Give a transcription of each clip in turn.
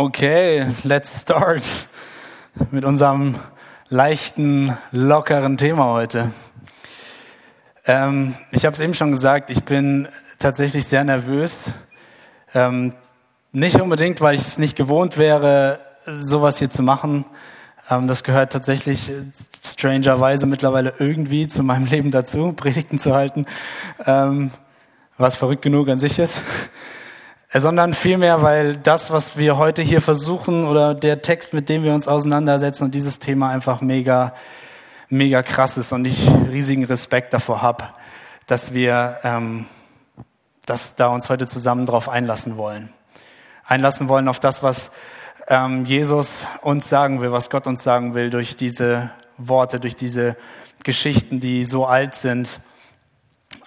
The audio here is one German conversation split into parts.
Okay, let's start mit unserem leichten, lockeren Thema heute. Ähm, ich habe es eben schon gesagt, ich bin tatsächlich sehr nervös. Ähm, nicht unbedingt, weil ich es nicht gewohnt wäre, sowas hier zu machen. Ähm, das gehört tatsächlich äh, strangerweise mittlerweile irgendwie zu meinem Leben dazu, Predigten zu halten, ähm, was verrückt genug an sich ist. Äh, sondern vielmehr, weil das, was wir heute hier versuchen oder der Text, mit dem wir uns auseinandersetzen und dieses Thema einfach mega, mega krass ist und ich riesigen Respekt davor habe, dass wir ähm, dass da uns heute zusammen drauf einlassen wollen. Einlassen wollen auf das, was ähm, Jesus uns sagen will, was Gott uns sagen will durch diese Worte, durch diese Geschichten, die so alt sind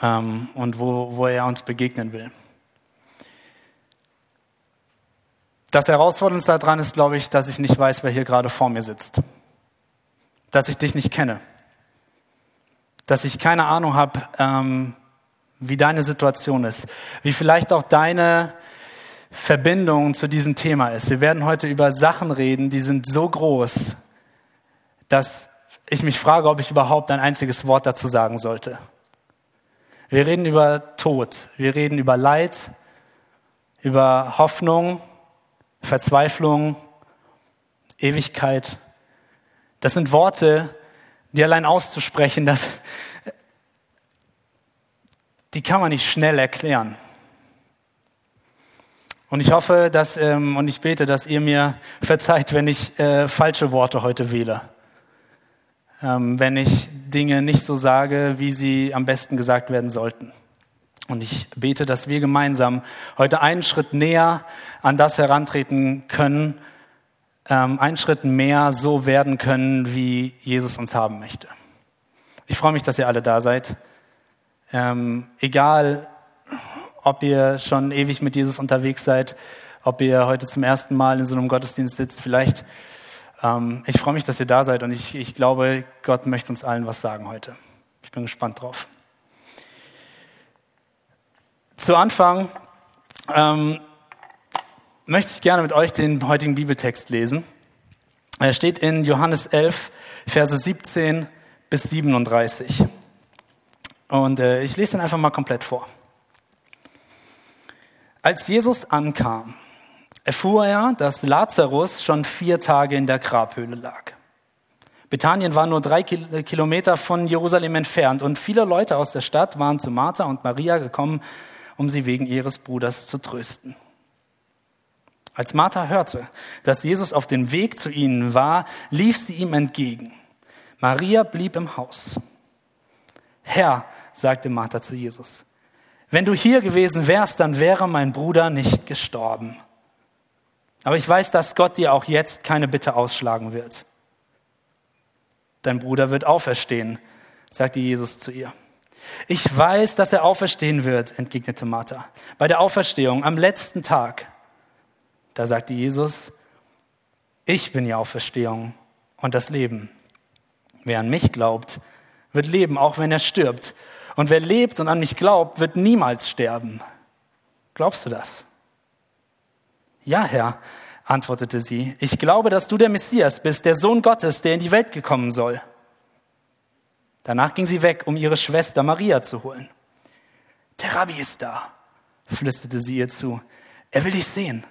ähm, und wo, wo er uns begegnen will. Das Herausforderndste daran ist, glaube ich, dass ich nicht weiß, wer hier gerade vor mir sitzt. Dass ich dich nicht kenne. Dass ich keine Ahnung habe, ähm, wie deine Situation ist. Wie vielleicht auch deine Verbindung zu diesem Thema ist. Wir werden heute über Sachen reden, die sind so groß, dass ich mich frage, ob ich überhaupt ein einziges Wort dazu sagen sollte. Wir reden über Tod, wir reden über Leid, über Hoffnung, Verzweiflung, Ewigkeit. Das sind Worte, die allein auszusprechen, das, die kann man nicht schnell erklären. Und ich hoffe, dass, ähm, und ich bete, dass ihr mir verzeiht, wenn ich äh, falsche Worte heute wähle. Ähm, wenn ich Dinge nicht so sage, wie sie am besten gesagt werden sollten. Und ich bete, dass wir gemeinsam heute einen Schritt näher an das herantreten können, ähm, einen Schritt mehr so werden können, wie Jesus uns haben möchte. Ich freue mich, dass ihr alle da seid. Ähm, egal, ob ihr schon ewig mit Jesus unterwegs seid, ob ihr heute zum ersten Mal in so einem Gottesdienst sitzt, vielleicht. Ähm, ich freue mich, dass ihr da seid und ich, ich glaube, Gott möchte uns allen was sagen heute. Ich bin gespannt drauf. Zu Anfang ähm, möchte ich gerne mit euch den heutigen Bibeltext lesen. Er steht in Johannes 11, Verse 17 bis 37. Und äh, ich lese ihn einfach mal komplett vor. Als Jesus ankam, erfuhr er, dass Lazarus schon vier Tage in der Grabhöhle lag. Bethanien war nur drei Kilometer von Jerusalem entfernt und viele Leute aus der Stadt waren zu Martha und Maria gekommen, um sie wegen ihres Bruders zu trösten. Als Martha hörte, dass Jesus auf dem Weg zu ihnen war, lief sie ihm entgegen. Maria blieb im Haus. Herr, sagte Martha zu Jesus, wenn du hier gewesen wärst, dann wäre mein Bruder nicht gestorben. Aber ich weiß, dass Gott dir auch jetzt keine Bitte ausschlagen wird. Dein Bruder wird auferstehen, sagte Jesus zu ihr. Ich weiß, dass er auferstehen wird, entgegnete Martha. Bei der Auferstehung am letzten Tag. Da sagte Jesus, ich bin die Auferstehung und das Leben. Wer an mich glaubt, wird leben, auch wenn er stirbt. Und wer lebt und an mich glaubt, wird niemals sterben. Glaubst du das? Ja, Herr, antwortete sie. Ich glaube, dass du der Messias bist, der Sohn Gottes, der in die Welt gekommen soll. Danach ging sie weg, um ihre Schwester Maria zu holen. Der Rabbi ist da, flüsterte sie ihr zu. Er will dich sehen.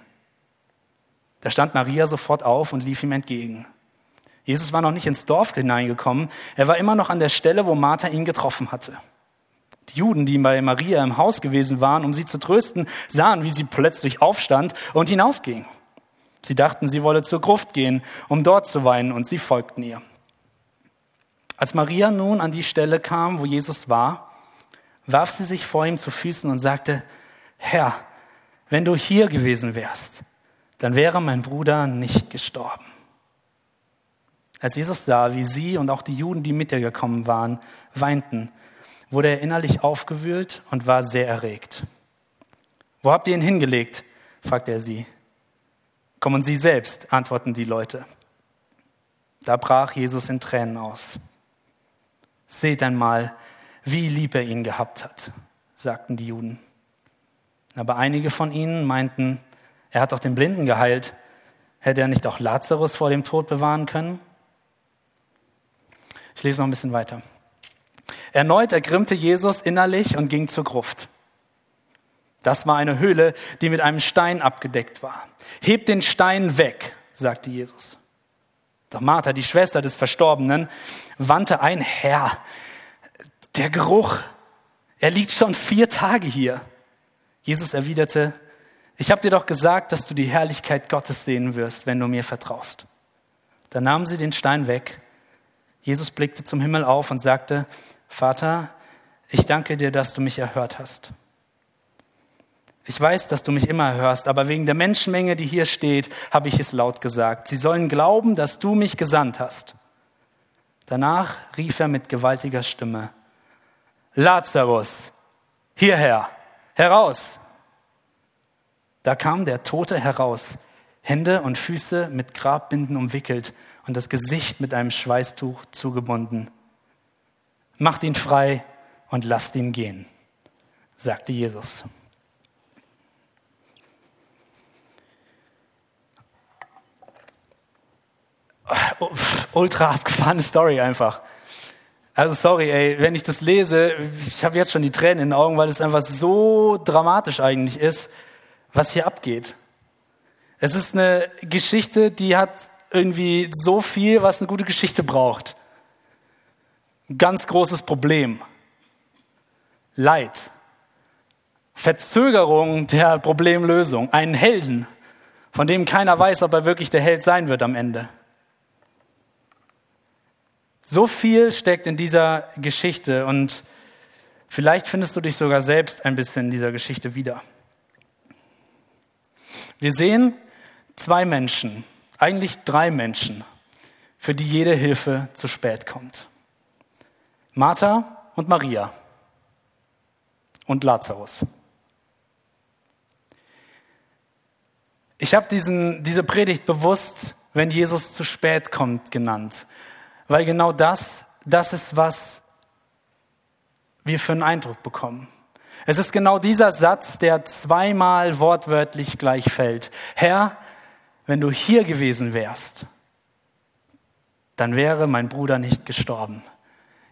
Da stand Maria sofort auf und lief ihm entgegen. Jesus war noch nicht ins Dorf hineingekommen. Er war immer noch an der Stelle, wo Martha ihn getroffen hatte. Die Juden, die bei Maria im Haus gewesen waren, um sie zu trösten, sahen, wie sie plötzlich aufstand und hinausging. Sie dachten, sie wolle zur Gruft gehen, um dort zu weinen, und sie folgten ihr. Als Maria nun an die Stelle kam, wo Jesus war, warf sie sich vor ihm zu Füßen und sagte, Herr, wenn du hier gewesen wärst, dann wäre mein Bruder nicht gestorben. Als Jesus sah, wie sie und auch die Juden, die mit ihr gekommen waren, weinten, wurde er innerlich aufgewühlt und war sehr erregt. Wo habt ihr ihn hingelegt? fragte er sie. Kommen Sie selbst, antworten die Leute. Da brach Jesus in Tränen aus. Seht einmal, wie lieb er ihn gehabt hat, sagten die Juden. Aber einige von ihnen meinten, er hat doch den Blinden geheilt. Hätte er nicht auch Lazarus vor dem Tod bewahren können? Ich lese noch ein bisschen weiter. Erneut ergrimmte Jesus innerlich und ging zur Gruft. Das war eine Höhle, die mit einem Stein abgedeckt war. Hebt den Stein weg, sagte Jesus. Doch Martha, die Schwester des Verstorbenen, wandte ein, Herr, der Geruch, er liegt schon vier Tage hier. Jesus erwiderte, ich habe dir doch gesagt, dass du die Herrlichkeit Gottes sehen wirst, wenn du mir vertraust. Da nahm sie den Stein weg. Jesus blickte zum Himmel auf und sagte, Vater, ich danke dir, dass du mich erhört hast. Ich weiß, dass du mich immer hörst, aber wegen der Menschenmenge, die hier steht, habe ich es laut gesagt. Sie sollen glauben, dass du mich gesandt hast. Danach rief er mit gewaltiger Stimme, Lazarus, hierher, heraus. Da kam der Tote heraus, Hände und Füße mit Grabbinden umwickelt und das Gesicht mit einem Schweißtuch zugebunden. Macht ihn frei und lasst ihn gehen, sagte Jesus. ultra abgefahrene Story einfach. Also sorry, ey, wenn ich das lese, ich habe jetzt schon die Tränen in den Augen, weil es einfach so dramatisch eigentlich ist, was hier abgeht. Es ist eine Geschichte, die hat irgendwie so viel, was eine gute Geschichte braucht. Ganz großes Problem. Leid. Verzögerung der Problemlösung. Einen Helden, von dem keiner weiß, ob er wirklich der Held sein wird am Ende. So viel steckt in dieser Geschichte und vielleicht findest du dich sogar selbst ein bisschen in dieser Geschichte wieder. Wir sehen zwei Menschen, eigentlich drei Menschen, für die jede Hilfe zu spät kommt. Martha und Maria und Lazarus. Ich habe diese Predigt bewusst, wenn Jesus zu spät kommt, genannt, weil genau das, das ist, was wir für einen Eindruck bekommen. Es ist genau dieser Satz, der zweimal wortwörtlich gleich fällt. Herr, wenn du hier gewesen wärst, dann wäre mein Bruder nicht gestorben.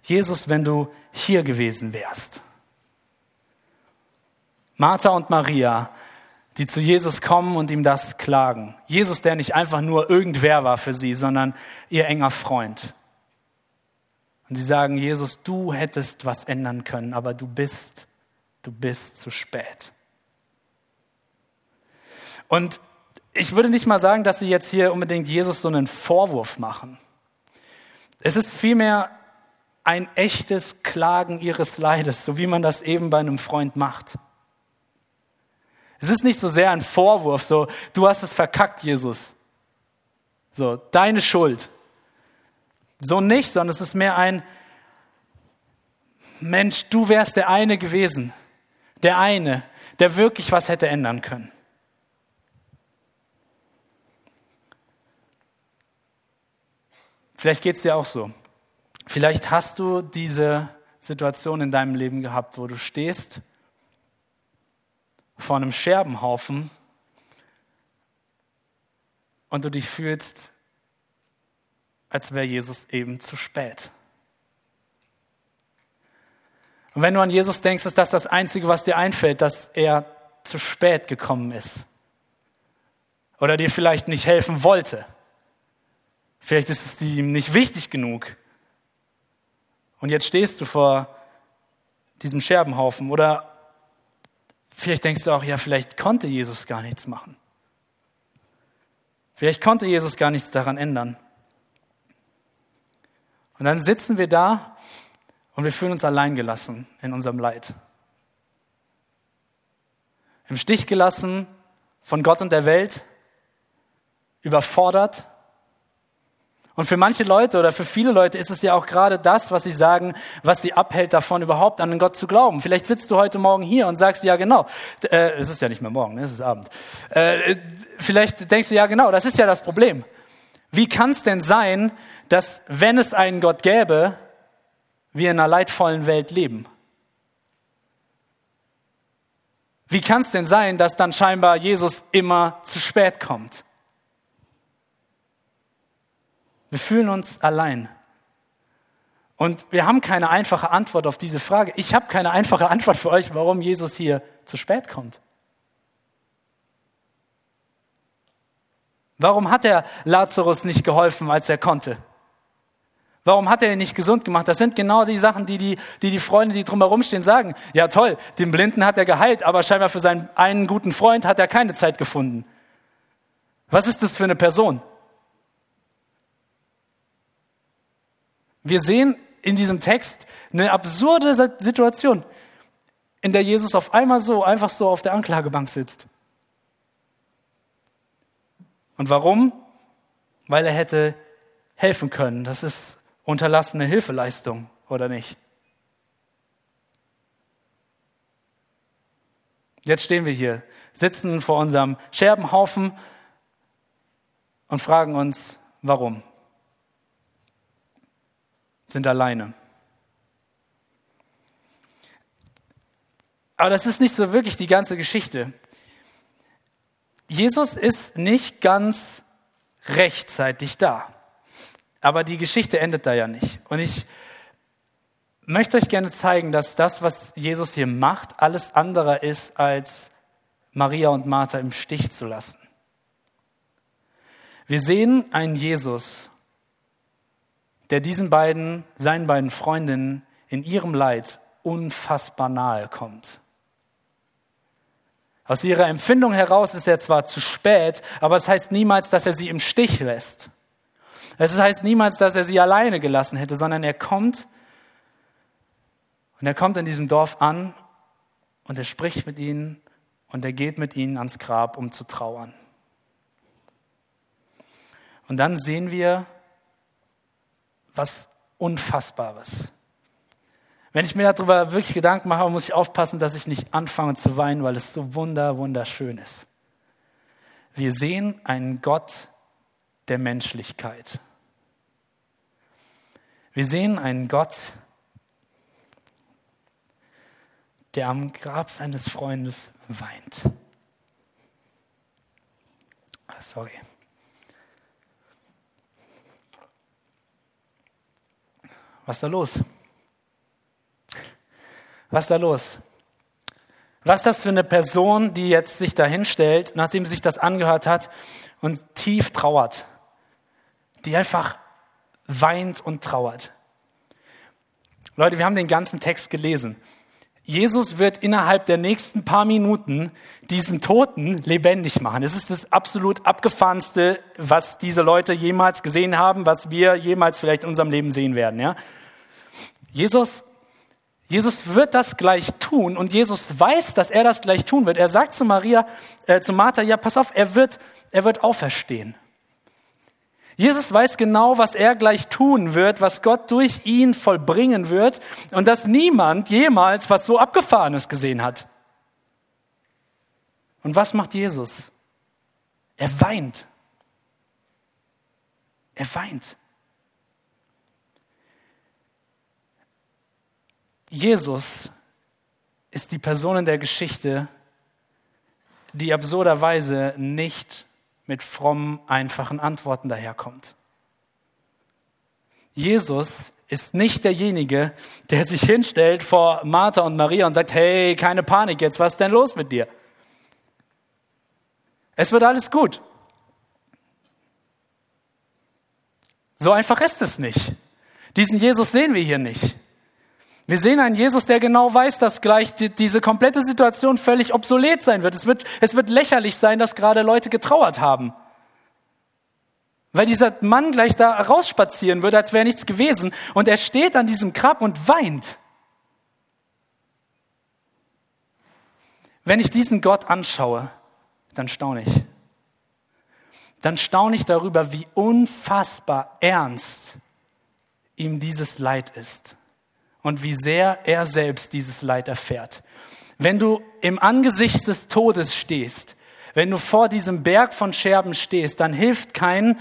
Jesus, wenn du hier gewesen wärst. Martha und Maria, die zu Jesus kommen und ihm das klagen. Jesus, der nicht einfach nur irgendwer war für sie, sondern ihr enger Freund. Und sie sagen, Jesus, du hättest was ändern können, aber du bist, du bist zu spät. Und ich würde nicht mal sagen, dass sie jetzt hier unbedingt Jesus so einen Vorwurf machen. Es ist vielmehr ein echtes Klagen ihres Leides, so wie man das eben bei einem Freund macht. Es ist nicht so sehr ein Vorwurf, so, du hast es verkackt, Jesus. So, deine Schuld. So nicht, sondern es ist mehr ein, Mensch, du wärst der eine gewesen, der eine, der wirklich was hätte ändern können. Vielleicht geht es dir auch so. Vielleicht hast du diese Situation in deinem Leben gehabt, wo du stehst vor einem Scherbenhaufen und du dich fühlst, als wäre Jesus eben zu spät. Und wenn du an Jesus denkst, ist das das Einzige, was dir einfällt, dass er zu spät gekommen ist. Oder dir vielleicht nicht helfen wollte. Vielleicht ist es ihm nicht wichtig genug. Und jetzt stehst du vor diesem Scherbenhaufen. Oder vielleicht denkst du auch, ja, vielleicht konnte Jesus gar nichts machen. Vielleicht konnte Jesus gar nichts daran ändern. Und dann sitzen wir da und wir fühlen uns allein gelassen in unserem Leid. Im Stich gelassen von Gott und der Welt, überfordert. Und für manche Leute oder für viele Leute ist es ja auch gerade das, was sie sagen, was sie abhält davon, überhaupt an den Gott zu glauben. Vielleicht sitzt du heute Morgen hier und sagst, ja genau, äh, es ist ja nicht mehr morgen, ne, es ist Abend. Äh, vielleicht denkst du, ja genau, das ist ja das Problem. Wie kann es denn sein, dass wenn es einen Gott gäbe, wir in einer leidvollen Welt leben? Wie kann es denn sein, dass dann scheinbar Jesus immer zu spät kommt? Wir fühlen uns allein. Und wir haben keine einfache Antwort auf diese Frage. Ich habe keine einfache Antwort für euch, warum Jesus hier zu spät kommt. Warum hat er Lazarus nicht geholfen, als er konnte? Warum hat er ihn nicht gesund gemacht? Das sind genau die Sachen, die die, die, die Freunde, die drumherum stehen, sagen. Ja toll, den Blinden hat er geheilt, aber scheinbar für seinen einen guten Freund hat er keine Zeit gefunden. Was ist das für eine Person? Wir sehen in diesem Text eine absurde Situation, in der Jesus auf einmal so, einfach so auf der Anklagebank sitzt. Und warum? Weil er hätte helfen können. Das ist unterlassene Hilfeleistung, oder nicht? Jetzt stehen wir hier, sitzen vor unserem Scherbenhaufen und fragen uns, warum? Sind alleine. Aber das ist nicht so wirklich die ganze Geschichte. Jesus ist nicht ganz rechtzeitig da. Aber die Geschichte endet da ja nicht. Und ich möchte euch gerne zeigen, dass das, was Jesus hier macht, alles andere ist, als Maria und Martha im Stich zu lassen. Wir sehen einen Jesus, der diesen beiden, seinen beiden Freundinnen in ihrem Leid unfassbar nahe kommt. Aus ihrer Empfindung heraus ist er zwar zu spät, aber es das heißt niemals, dass er sie im Stich lässt. Es heißt niemals, dass er sie alleine gelassen hätte, sondern er kommt und er kommt in diesem Dorf an und er spricht mit ihnen und er geht mit ihnen ans Grab, um zu trauern. Und dann sehen wir was Unfassbares. Wenn ich mir darüber wirklich Gedanken mache, muss ich aufpassen, dass ich nicht anfange zu weinen, weil es so wunder, wunderschön ist. Wir sehen einen Gott der Menschlichkeit. Wir sehen einen Gott, der am Grab seines Freundes weint. Ah, sorry. Was ist da los? Was ist da los? Was ist das für eine Person, die jetzt sich da hinstellt, nachdem sie sich das angehört hat und tief trauert, die einfach weint und trauert. Leute, wir haben den ganzen Text gelesen. Jesus wird innerhalb der nächsten paar Minuten diesen Toten lebendig machen. Es ist das absolut abgefahrenste, was diese Leute jemals gesehen haben, was wir jemals vielleicht in unserem Leben sehen werden. Ja? Jesus, Jesus wird das gleich tun und Jesus weiß, dass er das gleich tun wird. Er sagt zu Maria, äh, zu Martha, ja, pass auf, er wird, er wird auferstehen. Jesus weiß genau, was er gleich tun wird, was Gott durch ihn vollbringen wird und dass niemand jemals was so Abgefahrenes gesehen hat. Und was macht Jesus? Er weint. Er weint. Jesus ist die Person in der Geschichte, die absurderweise nicht mit frommen, einfachen Antworten daherkommt. Jesus ist nicht derjenige, der sich hinstellt vor Martha und Maria und sagt, hey, keine Panik jetzt, was ist denn los mit dir? Es wird alles gut. So einfach ist es nicht. Diesen Jesus sehen wir hier nicht. Wir sehen einen Jesus, der genau weiß, dass gleich die, diese komplette Situation völlig obsolet sein wird. Es, wird. es wird lächerlich sein, dass gerade Leute getrauert haben. Weil dieser Mann gleich da rausspazieren würde, als wäre nichts gewesen. Und er steht an diesem Grab und weint. Wenn ich diesen Gott anschaue, dann staune ich. Dann staune ich darüber, wie unfassbar ernst ihm dieses Leid ist und wie sehr er selbst dieses Leid erfährt. Wenn du im Angesicht des Todes stehst, wenn du vor diesem Berg von Scherben stehst, dann hilft kein,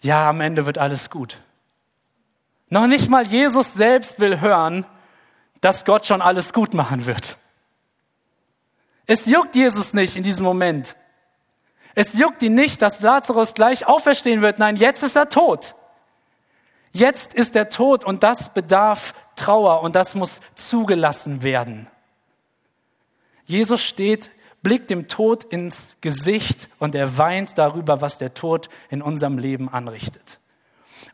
ja, am Ende wird alles gut. Noch nicht mal Jesus selbst will hören, dass Gott schon alles gut machen wird. Es juckt Jesus nicht in diesem Moment. Es juckt ihn nicht, dass Lazarus gleich auferstehen wird. Nein, jetzt ist er tot. Jetzt ist er tot und das bedarf Trauer und das muss zugelassen werden. Jesus steht, blickt dem Tod ins Gesicht und er weint darüber, was der Tod in unserem Leben anrichtet.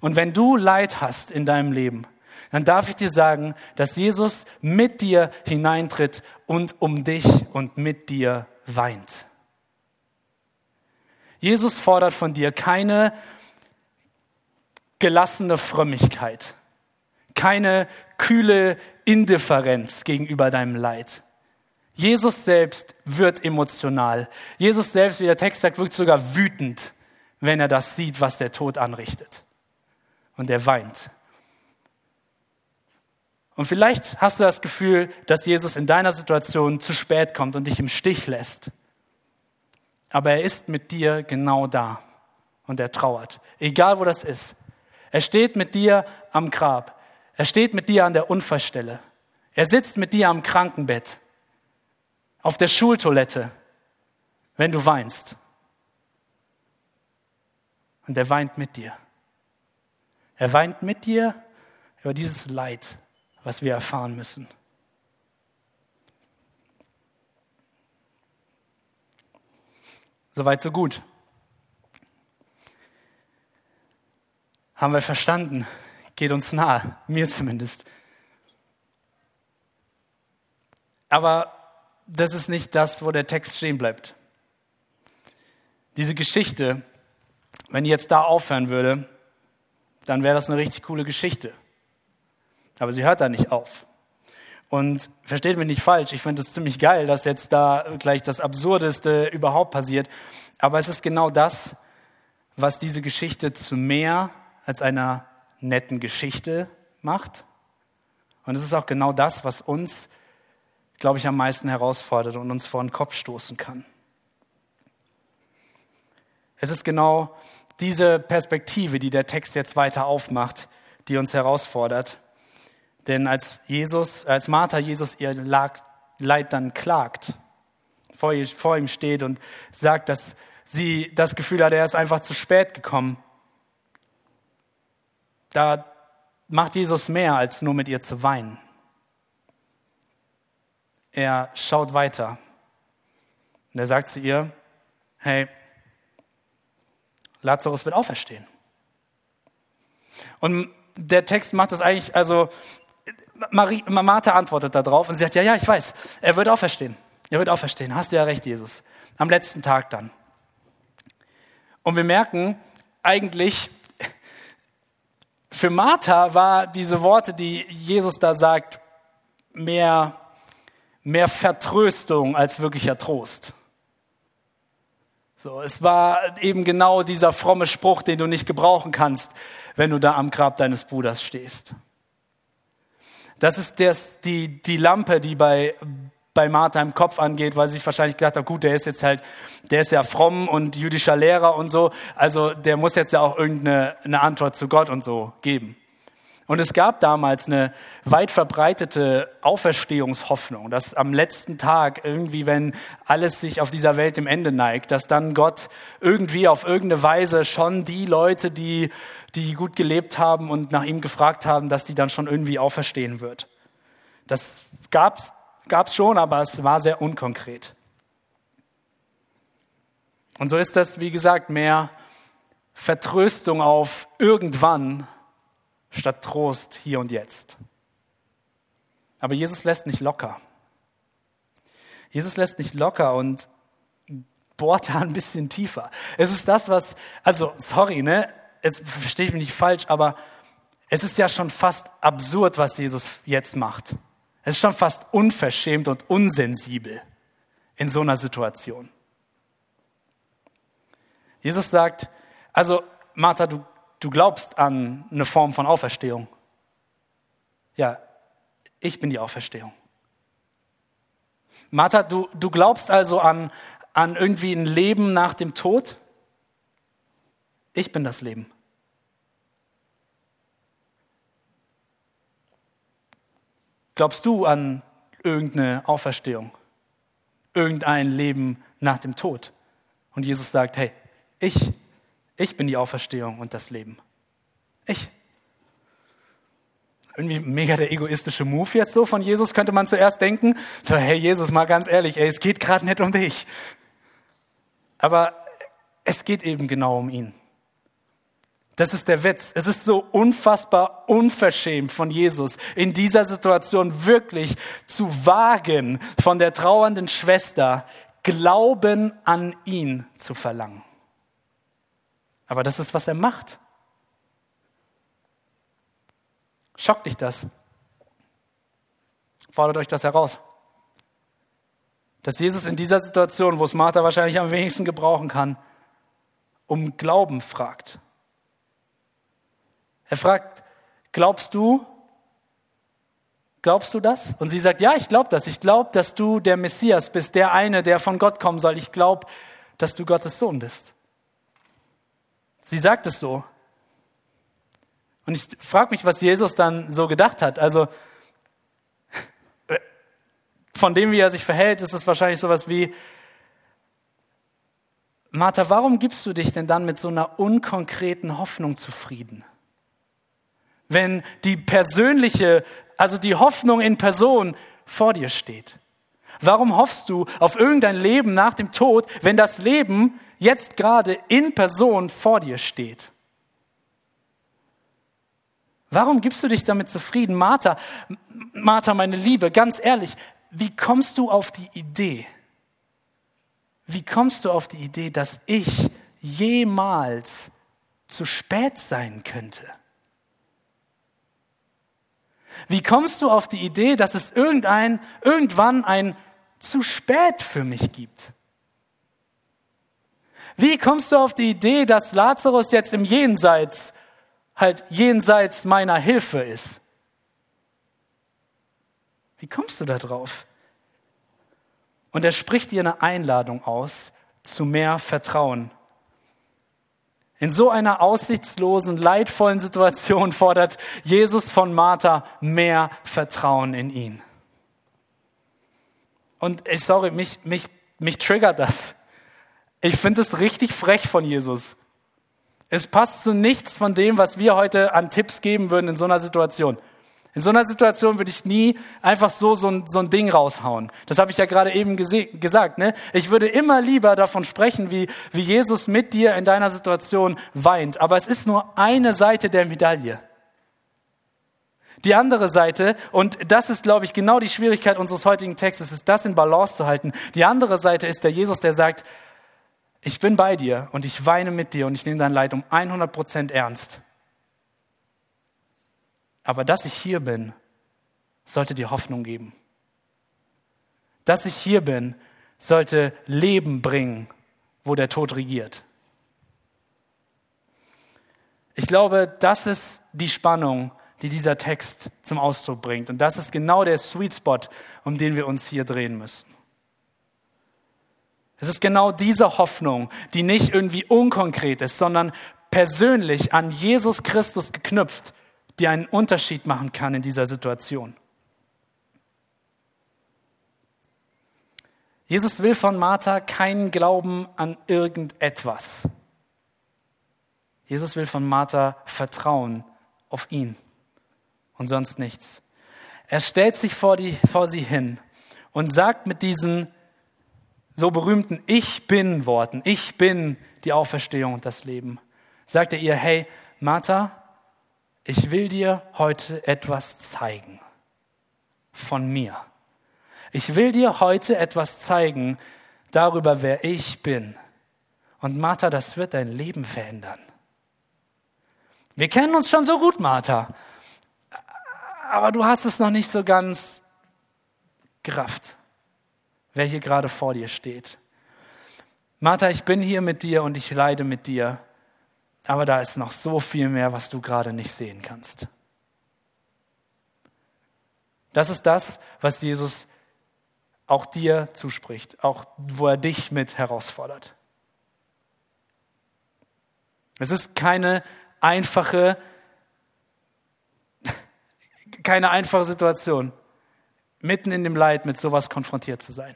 Und wenn du Leid hast in deinem Leben, dann darf ich dir sagen, dass Jesus mit dir hineintritt und um dich und mit dir weint. Jesus fordert von dir keine gelassene Frömmigkeit, keine kühle Indifferenz gegenüber deinem Leid. Jesus selbst wird emotional. Jesus selbst, wie der Text sagt, wirkt sogar wütend, wenn er das sieht, was der Tod anrichtet. Und er weint. Und vielleicht hast du das Gefühl, dass Jesus in deiner Situation zu spät kommt und dich im Stich lässt. Aber er ist mit dir genau da und er trauert. Egal wo das ist. Er steht mit dir am Grab. Er steht mit dir an der Unfallstelle. Er sitzt mit dir am Krankenbett. Auf der Schultoilette, wenn du weinst. Und er weint mit dir. Er weint mit dir über dieses Leid, was wir erfahren müssen. Soweit, so gut. Haben wir verstanden? Geht uns nahe, mir zumindest. Aber das ist nicht das, wo der Text stehen bleibt. Diese Geschichte, wenn ich jetzt da aufhören würde, dann wäre das eine richtig coole Geschichte. Aber sie hört da nicht auf. Und versteht mich nicht falsch, ich finde es ziemlich geil, dass jetzt da gleich das Absurdeste überhaupt passiert. Aber es ist genau das, was diese Geschichte zu mehr als einer netten Geschichte macht. Und es ist auch genau das, was uns, glaube ich, am meisten herausfordert und uns vor den Kopf stoßen kann. Es ist genau diese Perspektive, die der Text jetzt weiter aufmacht, die uns herausfordert. Denn als Jesus, als Martha Jesus ihr Leid dann klagt, vor, ihm steht und sagt, dass sie das Gefühl hat, er ist einfach zu spät gekommen, da macht Jesus mehr, als nur mit ihr zu weinen. Er schaut weiter. Und er sagt zu ihr, hey, Lazarus wird auferstehen. Und der Text macht das eigentlich, also Marie, Martha antwortet darauf und sie sagt, ja, ja, ich weiß, er wird auferstehen. Er wird auferstehen. Hast du ja recht, Jesus. Am letzten Tag dann. Und wir merken eigentlich, für Martha war diese Worte, die Jesus da sagt, mehr, mehr Vertröstung als wirklicher Trost. So, es war eben genau dieser fromme Spruch, den du nicht gebrauchen kannst, wenn du da am Grab deines Bruders stehst. Das ist das, die, die Lampe, die bei, bei Martha im Kopf angeht, weil sie sich wahrscheinlich gedacht hat, gut, der ist jetzt halt, der ist ja fromm und jüdischer Lehrer und so, also der muss jetzt ja auch irgendeine eine Antwort zu Gott und so geben. Und es gab damals eine weit verbreitete Auferstehungshoffnung, dass am letzten Tag irgendwie, wenn alles sich auf dieser Welt im Ende neigt, dass dann Gott irgendwie auf irgendeine Weise schon die Leute, die, die gut gelebt haben und nach ihm gefragt haben, dass die dann schon irgendwie auferstehen wird. Das gab's, gab's schon, aber es war sehr unkonkret. Und so ist das, wie gesagt, mehr Vertröstung auf irgendwann statt Trost hier und jetzt. Aber Jesus lässt nicht locker. Jesus lässt nicht locker und bohrt da ein bisschen tiefer. Es ist das, was, also sorry, ne, jetzt verstehe ich mich nicht falsch, aber es ist ja schon fast absurd, was Jesus jetzt macht. Es ist schon fast unverschämt und unsensibel in so einer Situation. Jesus sagt, also Martha, du du glaubst an eine Form von Auferstehung. Ja, ich bin die Auferstehung. Martha, du, du glaubst also an, an irgendwie ein Leben nach dem Tod? Ich bin das Leben. Glaubst du an irgendeine Auferstehung? Irgendein Leben nach dem Tod? Und Jesus sagt, hey, ich, ich bin die Auferstehung und das Leben. Ich. Irgendwie mega der egoistische Move jetzt so von Jesus, könnte man zuerst denken. So, hey Jesus, mal ganz ehrlich, ey, es geht gerade nicht um dich. Aber es geht eben genau um ihn. Das ist der Witz. Es ist so unfassbar unverschämt von Jesus, in dieser Situation wirklich zu wagen, von der trauernden Schwester Glauben an ihn zu verlangen. Aber das ist, was er macht. Schockt dich das? Fordert euch das heraus. Dass Jesus in dieser Situation, wo es Martha wahrscheinlich am wenigsten gebrauchen kann, um Glauben fragt. Er fragt, glaubst du? Glaubst du das? Und sie sagt, ja, ich glaube das. Ich glaube, dass du der Messias bist, der eine, der von Gott kommen soll. Ich glaube, dass du Gottes Sohn bist. Sie sagt es so. Und ich frage mich, was Jesus dann so gedacht hat. Also von dem, wie er sich verhält, ist es wahrscheinlich sowas wie, Martha, warum gibst du dich denn dann mit so einer unkonkreten Hoffnung zufrieden? Wenn die persönliche, also die Hoffnung in Person vor dir steht. Warum hoffst du auf irgendein Leben nach dem Tod, wenn das Leben jetzt gerade in Person vor dir steht? Warum gibst du dich damit zufrieden? Martha, Martha, meine Liebe, ganz ehrlich, wie kommst du auf die Idee? Wie kommst du auf die Idee, dass ich jemals zu spät sein könnte? Wie kommst du auf die Idee, dass es irgendein, irgendwann ein zu spät für mich gibt? Wie kommst du auf die Idee, dass Lazarus jetzt im Jenseits halt jenseits meiner Hilfe ist. Wie kommst du da drauf? Und er spricht dir eine Einladung aus zu mehr Vertrauen. In so einer aussichtslosen, leidvollen Situation fordert Jesus von Martha mehr Vertrauen in ihn. Und ich sorry, mich, mich, mich triggert das. Ich finde es richtig frech von Jesus. Es passt zu nichts von dem, was wir heute an Tipps geben würden in so einer Situation. In so einer Situation würde ich nie einfach so so ein, so ein Ding raushauen. Das habe ich ja gerade eben gesagt. Ne? Ich würde immer lieber davon sprechen, wie, wie Jesus mit dir in deiner Situation weint. Aber es ist nur eine Seite der Medaille. Die andere Seite, und das ist, glaube ich, genau die Schwierigkeit unseres heutigen Textes, ist das in Balance zu halten. Die andere Seite ist der Jesus, der sagt, ich bin bei dir und ich weine mit dir und ich nehme dein Leid um 100 Prozent ernst. Aber dass ich hier bin, sollte dir Hoffnung geben. Dass ich hier bin, sollte Leben bringen, wo der Tod regiert. Ich glaube, das ist die Spannung, die dieser Text zum Ausdruck bringt. Und das ist genau der Sweet Spot, um den wir uns hier drehen müssen. Es ist genau diese Hoffnung, die nicht irgendwie unkonkret ist, sondern persönlich an Jesus Christus geknüpft, die einen Unterschied machen kann in dieser Situation. Jesus will von Martha keinen Glauben an irgendetwas. Jesus will von Martha Vertrauen auf ihn und sonst nichts. Er stellt sich vor, die, vor sie hin und sagt mit diesen so berühmten Ich bin Worten, ich bin die Auferstehung und das Leben, sagt er ihr, hey, Martha, ich will dir heute etwas zeigen von mir. Ich will dir heute etwas zeigen darüber, wer ich bin. Und Martha, das wird dein Leben verändern. Wir kennen uns schon so gut, Martha. Aber du hast es noch nicht so ganz gerafft wer hier gerade vor dir steht. Martha, ich bin hier mit dir und ich leide mit dir, aber da ist noch so viel mehr, was du gerade nicht sehen kannst. Das ist das, was Jesus auch dir zuspricht, auch wo er dich mit herausfordert. Es ist keine einfache, keine einfache Situation mitten in dem Leid mit sowas konfrontiert zu sein.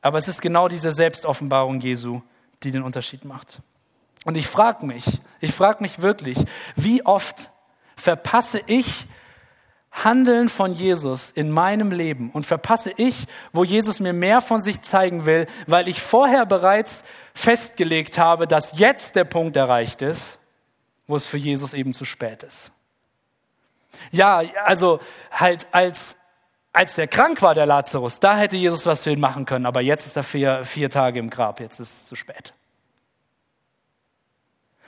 Aber es ist genau diese Selbstoffenbarung Jesu, die den Unterschied macht. Und ich frage mich, ich frage mich wirklich, wie oft verpasse ich Handeln von Jesus in meinem Leben und verpasse ich, wo Jesus mir mehr von sich zeigen will, weil ich vorher bereits festgelegt habe, dass jetzt der Punkt erreicht ist, wo es für Jesus eben zu spät ist. Ja, also halt als, als der krank war, der Lazarus, da hätte Jesus was für ihn machen können, aber jetzt ist er vier, vier Tage im Grab, jetzt ist es zu spät.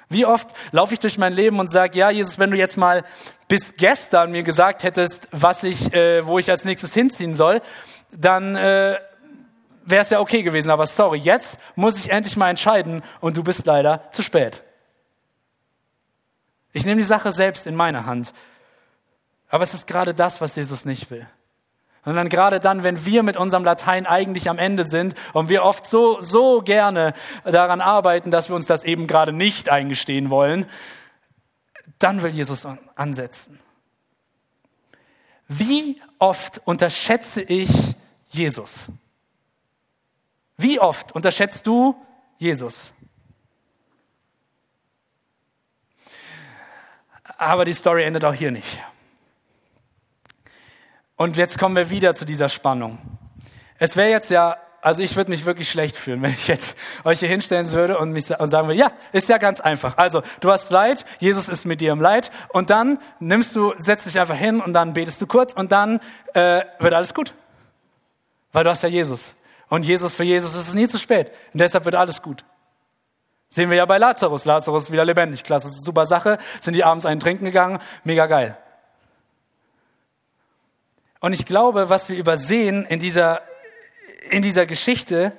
Wie oft laufe ich durch mein Leben und sage, ja, Jesus, wenn du jetzt mal bis gestern mir gesagt hättest, was ich, äh, wo ich als nächstes hinziehen soll, dann äh, wäre es ja okay gewesen. Aber sorry, jetzt muss ich endlich mal entscheiden und du bist leider zu spät. Ich nehme die Sache selbst in meine Hand. Aber es ist gerade das, was Jesus nicht will. Dann gerade dann, wenn wir mit unserem Latein eigentlich am Ende sind und wir oft so, so gerne daran arbeiten, dass wir uns das eben gerade nicht eingestehen wollen, dann will Jesus ansetzen. Wie oft unterschätze ich Jesus? Wie oft unterschätzt du Jesus? Aber die Story endet auch hier nicht. Und jetzt kommen wir wieder zu dieser Spannung. Es wäre jetzt ja, also ich würde mich wirklich schlecht fühlen, wenn ich jetzt euch hier hinstellen würde und, mich, und sagen würde, ja, ist ja ganz einfach. Also du hast Leid, Jesus ist mit dir im Leid und dann nimmst du, setzt dich einfach hin und dann betest du kurz und dann äh, wird alles gut. Weil du hast ja Jesus. Und Jesus, für Jesus ist es nie zu spät. Und deshalb wird alles gut. Sehen wir ja bei Lazarus. Lazarus wieder lebendig. Klasse, super Sache. Sind die abends einen trinken gegangen. Mega geil. Und ich glaube, was wir übersehen in dieser, in dieser Geschichte,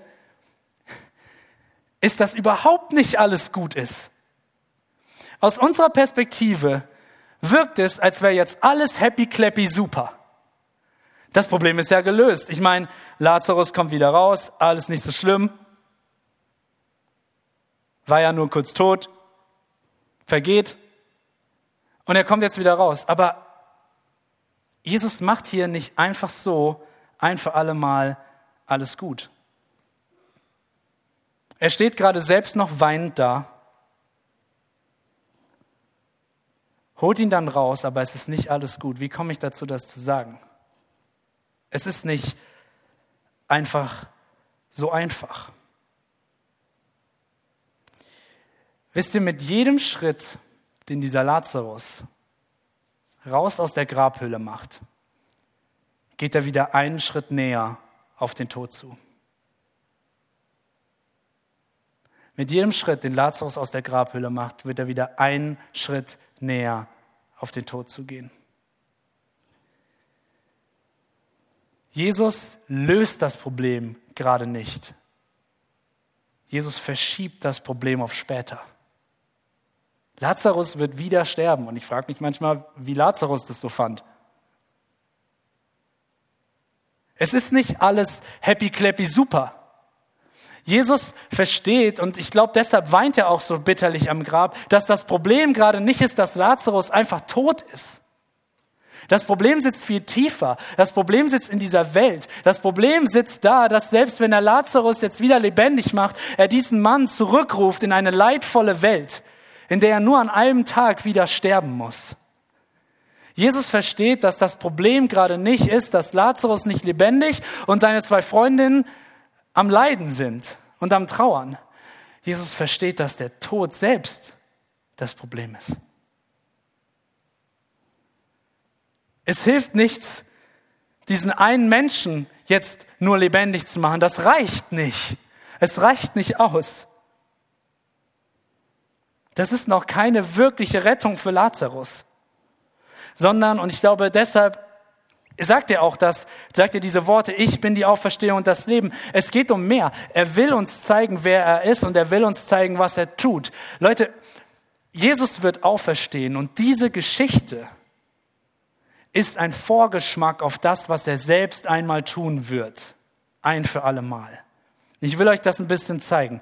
ist, dass überhaupt nicht alles gut ist. Aus unserer Perspektive wirkt es, als wäre jetzt alles happy, clappy, super. Das Problem ist ja gelöst. Ich meine, Lazarus kommt wieder raus, alles nicht so schlimm. War ja nur kurz tot, vergeht. Und er kommt jetzt wieder raus. Aber Jesus macht hier nicht einfach so ein für alle Mal alles gut. Er steht gerade selbst noch weinend da, holt ihn dann raus, aber es ist nicht alles gut. Wie komme ich dazu, das zu sagen? Es ist nicht einfach so einfach. Wisst ihr, mit jedem Schritt, den dieser Lazarus raus aus der Grabhöhle macht, geht er wieder einen Schritt näher auf den Tod zu. Mit jedem Schritt, den Lazarus aus der Grabhöhle macht, wird er wieder einen Schritt näher auf den Tod zu gehen. Jesus löst das Problem gerade nicht. Jesus verschiebt das Problem auf später. Lazarus wird wieder sterben. Und ich frage mich manchmal, wie Lazarus das so fand. Es ist nicht alles happy, clappy, super. Jesus versteht, und ich glaube, deshalb weint er auch so bitterlich am Grab, dass das Problem gerade nicht ist, dass Lazarus einfach tot ist. Das Problem sitzt viel tiefer. Das Problem sitzt in dieser Welt. Das Problem sitzt da, dass selbst wenn er Lazarus jetzt wieder lebendig macht, er diesen Mann zurückruft in eine leidvolle Welt, in der er nur an einem Tag wieder sterben muss. Jesus versteht, dass das Problem gerade nicht ist, dass Lazarus nicht lebendig und seine zwei Freundinnen am Leiden sind und am Trauern. Jesus versteht, dass der Tod selbst das Problem ist. Es hilft nichts, diesen einen Menschen jetzt nur lebendig zu machen. Das reicht nicht. Es reicht nicht aus. Das ist noch keine wirkliche Rettung für Lazarus. Sondern, und ich glaube deshalb sagt er auch das, sagt er diese Worte, ich bin die Auferstehung und das Leben. Es geht um mehr. Er will uns zeigen, wer er ist und er will uns zeigen, was er tut. Leute, Jesus wird auferstehen und diese Geschichte ist ein Vorgeschmack auf das, was er selbst einmal tun wird. Ein für alle Mal. Ich will euch das ein bisschen zeigen.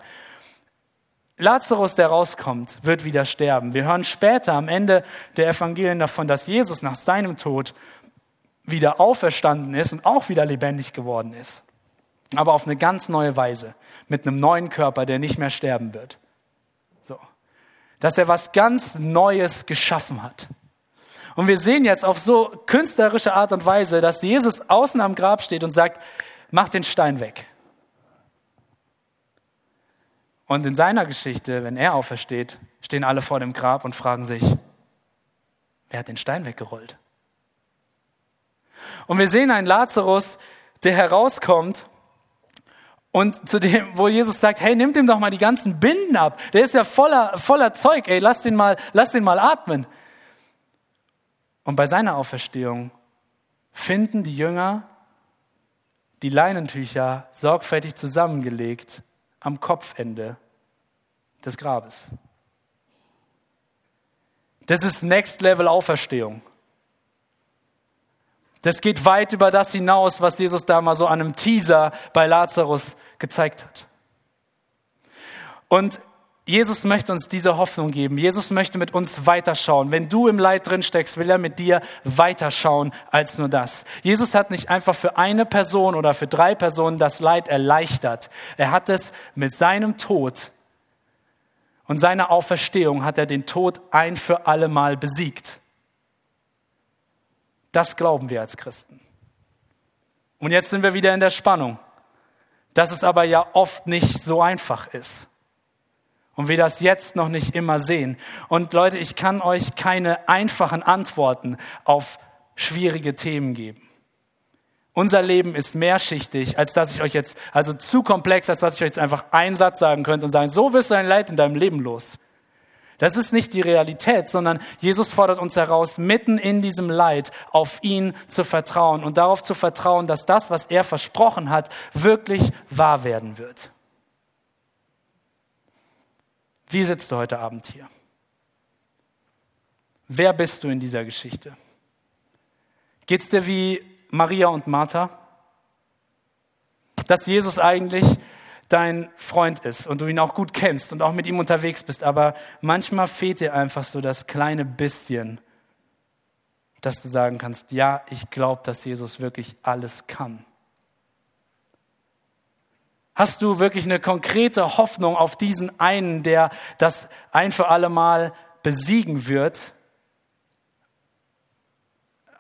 Lazarus, der rauskommt, wird wieder sterben. Wir hören später am Ende der Evangelien davon, dass Jesus nach seinem Tod wieder auferstanden ist und auch wieder lebendig geworden ist. aber auf eine ganz neue Weise, mit einem neuen Körper, der nicht mehr sterben wird. So. Dass er was ganz Neues geschaffen hat. Und wir sehen jetzt auf so künstlerische Art und Weise, dass Jesus außen am Grab steht und sagt, mach den Stein weg. Und in seiner Geschichte, wenn er aufersteht, stehen alle vor dem Grab und fragen sich, wer hat den Stein weggerollt? Und wir sehen einen Lazarus, der herauskommt und zu dem, wo Jesus sagt, hey, nimm dem doch mal die ganzen Binden ab. Der ist ja voller, voller Zeug, ey, lass den mal, lass den mal atmen. Und bei seiner Auferstehung finden die Jünger die Leinentücher sorgfältig zusammengelegt am Kopfende des Grabes. Das ist Next Level Auferstehung. Das geht weit über das hinaus, was Jesus da mal so an einem Teaser bei Lazarus gezeigt hat. Und Jesus möchte uns diese Hoffnung geben. Jesus möchte mit uns weiterschauen. Wenn du im Leid drin steckst, will er mit dir weiterschauen als nur das. Jesus hat nicht einfach für eine Person oder für drei Personen das Leid erleichtert. Er hat es mit seinem Tod und seiner Auferstehung hat er den Tod ein für alle Mal besiegt. Das glauben wir als Christen. Und jetzt sind wir wieder in der Spannung, dass es aber ja oft nicht so einfach ist und wir das jetzt noch nicht immer sehen. Und Leute, ich kann euch keine einfachen Antworten auf schwierige Themen geben. Unser Leben ist mehrschichtig, als dass ich euch jetzt, also zu komplex, als dass ich euch jetzt einfach einen Satz sagen könnte und sagen, so wirst du dein Leid in deinem Leben los. Das ist nicht die Realität, sondern Jesus fordert uns heraus, mitten in diesem Leid auf ihn zu vertrauen und darauf zu vertrauen, dass das, was er versprochen hat, wirklich wahr werden wird. Wie sitzt du heute Abend hier? Wer bist du in dieser Geschichte? Geht's dir wie Maria und Martha? Dass Jesus eigentlich dein Freund ist und du ihn auch gut kennst und auch mit ihm unterwegs bist, aber manchmal fehlt dir einfach so das kleine bisschen, dass du sagen kannst, ja, ich glaube, dass Jesus wirklich alles kann. Hast du wirklich eine konkrete Hoffnung auf diesen einen, der das ein für alle Mal besiegen wird?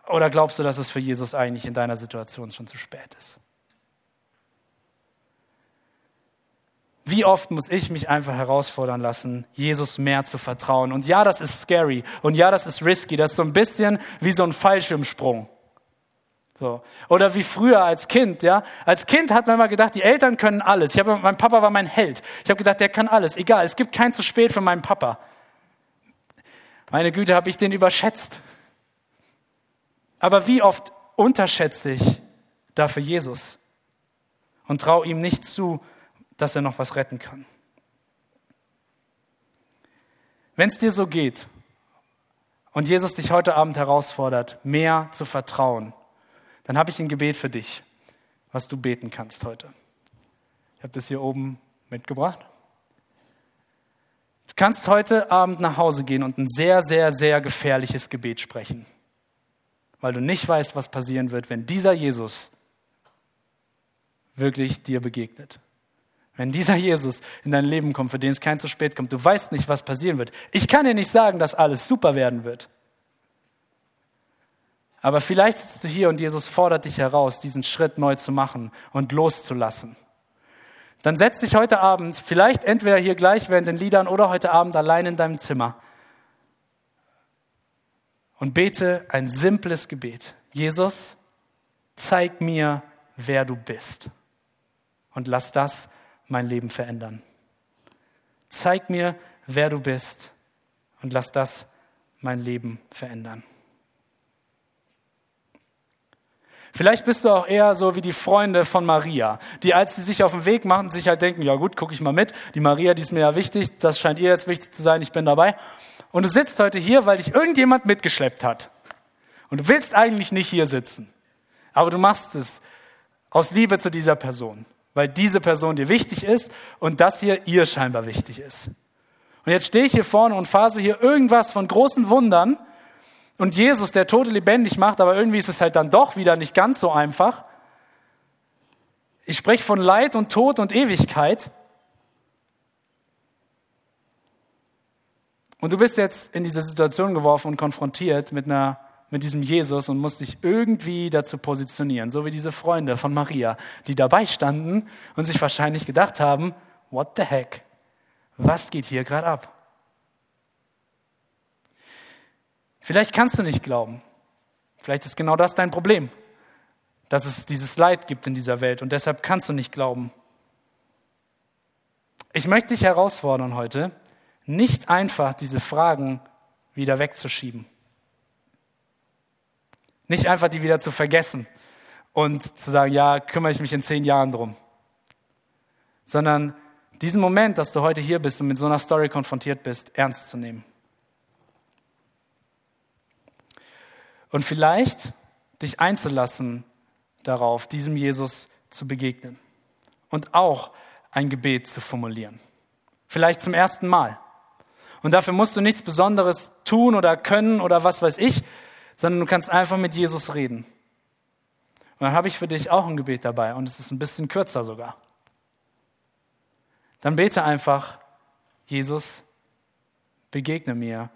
Oder glaubst du, dass es für Jesus eigentlich in deiner Situation schon zu spät ist? Wie oft muss ich mich einfach herausfordern lassen, Jesus mehr zu vertrauen? Und ja, das ist scary. Und ja, das ist risky. Das ist so ein bisschen wie so ein Fallschirmsprung. So. Oder wie früher als Kind, ja. Als Kind hat man immer gedacht, die Eltern können alles. Ich habe, mein Papa war mein Held. Ich habe gedacht, der kann alles. Egal, es gibt kein zu spät für meinen Papa. Meine Güte, habe ich den überschätzt. Aber wie oft unterschätze ich dafür Jesus und traue ihm nicht zu, dass er noch was retten kann. Wenn es dir so geht und Jesus dich heute Abend herausfordert, mehr zu vertrauen, dann habe ich ein Gebet für dich, was du beten kannst heute. Ich habe das hier oben mitgebracht. Du kannst heute Abend nach Hause gehen und ein sehr, sehr, sehr gefährliches Gebet sprechen, weil du nicht weißt, was passieren wird, wenn dieser Jesus wirklich dir begegnet. Wenn dieser Jesus in dein Leben kommt, für den es kein zu spät kommt, du weißt nicht, was passieren wird. Ich kann dir nicht sagen, dass alles super werden wird. Aber vielleicht sitzt du hier und Jesus fordert dich heraus, diesen Schritt neu zu machen und loszulassen. Dann setz dich heute Abend, vielleicht entweder hier gleich während den Liedern oder heute Abend allein in deinem Zimmer und bete ein simples Gebet. Jesus, zeig mir, wer du bist und lass das mein Leben verändern. Zeig mir, wer du bist und lass das mein Leben verändern. Vielleicht bist du auch eher so wie die Freunde von Maria, die als sie sich auf den Weg machen, sich halt denken, ja gut, gucke ich mal mit, die Maria, die ist mir ja wichtig, das scheint ihr jetzt wichtig zu sein, ich bin dabei. Und du sitzt heute hier, weil dich irgendjemand mitgeschleppt hat. Und du willst eigentlich nicht hier sitzen. Aber du machst es aus Liebe zu dieser Person, weil diese Person dir wichtig ist und das hier ihr scheinbar wichtig ist. Und jetzt stehe ich hier vorne und phase hier irgendwas von großen Wundern, und Jesus, der Tote lebendig macht, aber irgendwie ist es halt dann doch wieder nicht ganz so einfach. Ich spreche von Leid und Tod und Ewigkeit. Und du bist jetzt in diese Situation geworfen und konfrontiert mit, einer, mit diesem Jesus und musst dich irgendwie dazu positionieren, so wie diese Freunde von Maria, die dabei standen und sich wahrscheinlich gedacht haben, what the heck, was geht hier gerade ab? Vielleicht kannst du nicht glauben. Vielleicht ist genau das dein Problem, dass es dieses Leid gibt in dieser Welt und deshalb kannst du nicht glauben. Ich möchte dich herausfordern heute, nicht einfach diese Fragen wieder wegzuschieben. Nicht einfach die wieder zu vergessen und zu sagen, ja, kümmere ich mich in zehn Jahren drum. Sondern diesen Moment, dass du heute hier bist und mit so einer Story konfrontiert bist, ernst zu nehmen. Und vielleicht dich einzulassen darauf, diesem Jesus zu begegnen. Und auch ein Gebet zu formulieren. Vielleicht zum ersten Mal. Und dafür musst du nichts Besonderes tun oder können oder was weiß ich, sondern du kannst einfach mit Jesus reden. Und dann habe ich für dich auch ein Gebet dabei und es ist ein bisschen kürzer sogar. Dann bete einfach, Jesus, begegne mir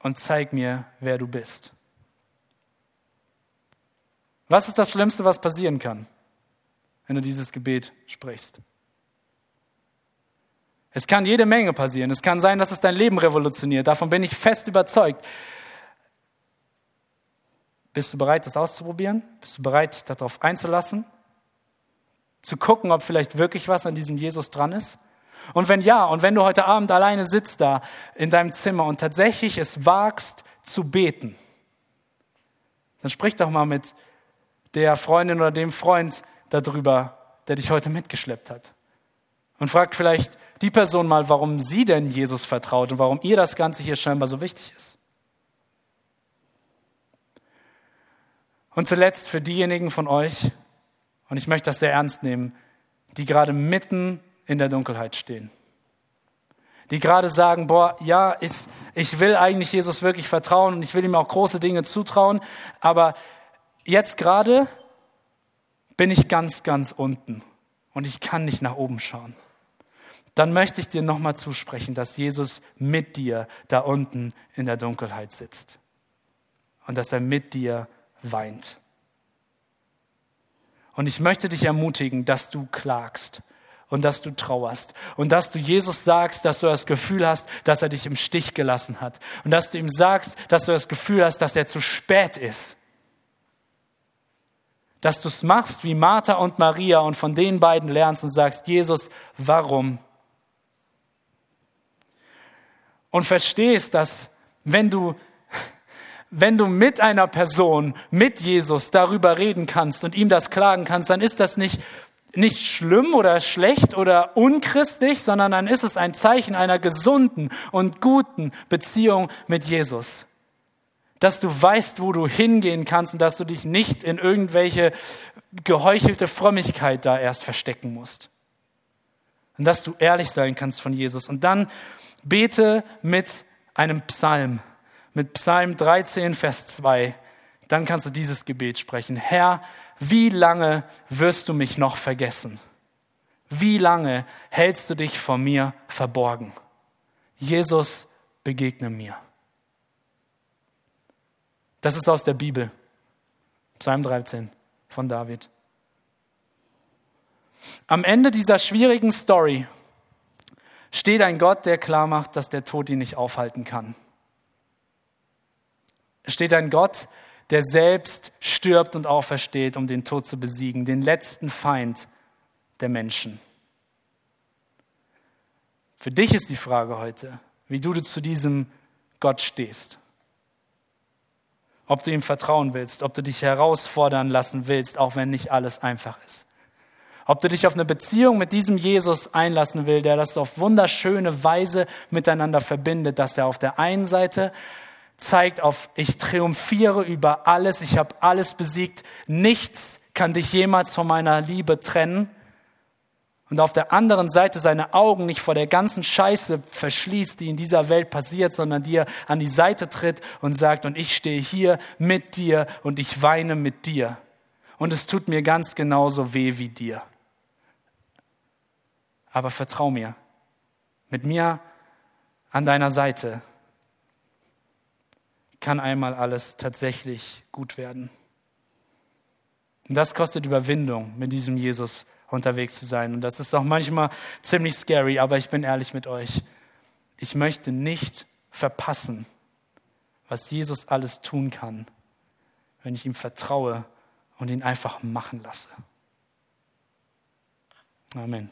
und zeig mir, wer du bist. Was ist das Schlimmste, was passieren kann, wenn du dieses Gebet sprichst? Es kann jede Menge passieren. Es kann sein, dass es dein Leben revolutioniert. Davon bin ich fest überzeugt. Bist du bereit, das auszuprobieren? Bist du bereit, darauf einzulassen? Zu gucken, ob vielleicht wirklich was an diesem Jesus dran ist? Und wenn ja, und wenn du heute Abend alleine sitzt da in deinem Zimmer und tatsächlich es wagst zu beten, dann sprich doch mal mit der Freundin oder dem Freund darüber, der dich heute mitgeschleppt hat. Und fragt vielleicht, die Person mal, warum sie denn Jesus vertraut und warum ihr das Ganze hier scheinbar so wichtig ist. Und zuletzt für diejenigen von euch, und ich möchte das sehr ernst nehmen, die gerade mitten in der Dunkelheit stehen. Die gerade sagen, boah, ja, ich, ich will eigentlich Jesus wirklich vertrauen und ich will ihm auch große Dinge zutrauen, aber jetzt gerade bin ich ganz, ganz unten und ich kann nicht nach oben schauen dann möchte ich dir nochmal zusprechen, dass Jesus mit dir da unten in der Dunkelheit sitzt und dass er mit dir weint. Und ich möchte dich ermutigen, dass du klagst und dass du trauerst und dass du Jesus sagst, dass du das Gefühl hast, dass er dich im Stich gelassen hat und dass du ihm sagst, dass du das Gefühl hast, dass er zu spät ist. Dass du es machst wie Martha und Maria und von den beiden lernst und sagst, Jesus, warum und verstehst, dass wenn du, wenn du mit einer Person, mit Jesus darüber reden kannst und ihm das klagen kannst, dann ist das nicht, nicht schlimm oder schlecht oder unchristlich, sondern dann ist es ein Zeichen einer gesunden und guten Beziehung mit Jesus. Dass du weißt, wo du hingehen kannst und dass du dich nicht in irgendwelche geheuchelte Frömmigkeit da erst verstecken musst. Und dass du ehrlich sein kannst von Jesus. Und dann Bete mit einem Psalm, mit Psalm 13, Vers 2. Dann kannst du dieses Gebet sprechen. Herr, wie lange wirst du mich noch vergessen? Wie lange hältst du dich vor mir verborgen? Jesus, begegne mir. Das ist aus der Bibel. Psalm 13 von David. Am Ende dieser schwierigen Story steht ein Gott, der klar macht, dass der Tod ihn nicht aufhalten kann. Es steht ein Gott, der selbst stirbt und aufersteht, um den Tod zu besiegen, den letzten Feind der Menschen. Für dich ist die Frage heute, wie du zu diesem Gott stehst. Ob du ihm vertrauen willst, ob du dich herausfordern lassen willst, auch wenn nicht alles einfach ist. Ob du dich auf eine Beziehung mit diesem Jesus einlassen will, der das auf wunderschöne Weise miteinander verbindet, dass er auf der einen Seite zeigt auf, ich triumphiere über alles, ich habe alles besiegt, nichts kann dich jemals von meiner Liebe trennen. Und auf der anderen Seite seine Augen nicht vor der ganzen Scheiße verschließt, die in dieser Welt passiert, sondern dir an die Seite tritt und sagt, und ich stehe hier mit dir und ich weine mit dir. Und es tut mir ganz genauso weh wie dir. Aber vertrau mir. Mit mir an deiner Seite kann einmal alles tatsächlich gut werden. Und das kostet Überwindung, mit diesem Jesus unterwegs zu sein. Und das ist auch manchmal ziemlich scary, aber ich bin ehrlich mit euch. Ich möchte nicht verpassen, was Jesus alles tun kann, wenn ich ihm vertraue und ihn einfach machen lasse. Amen.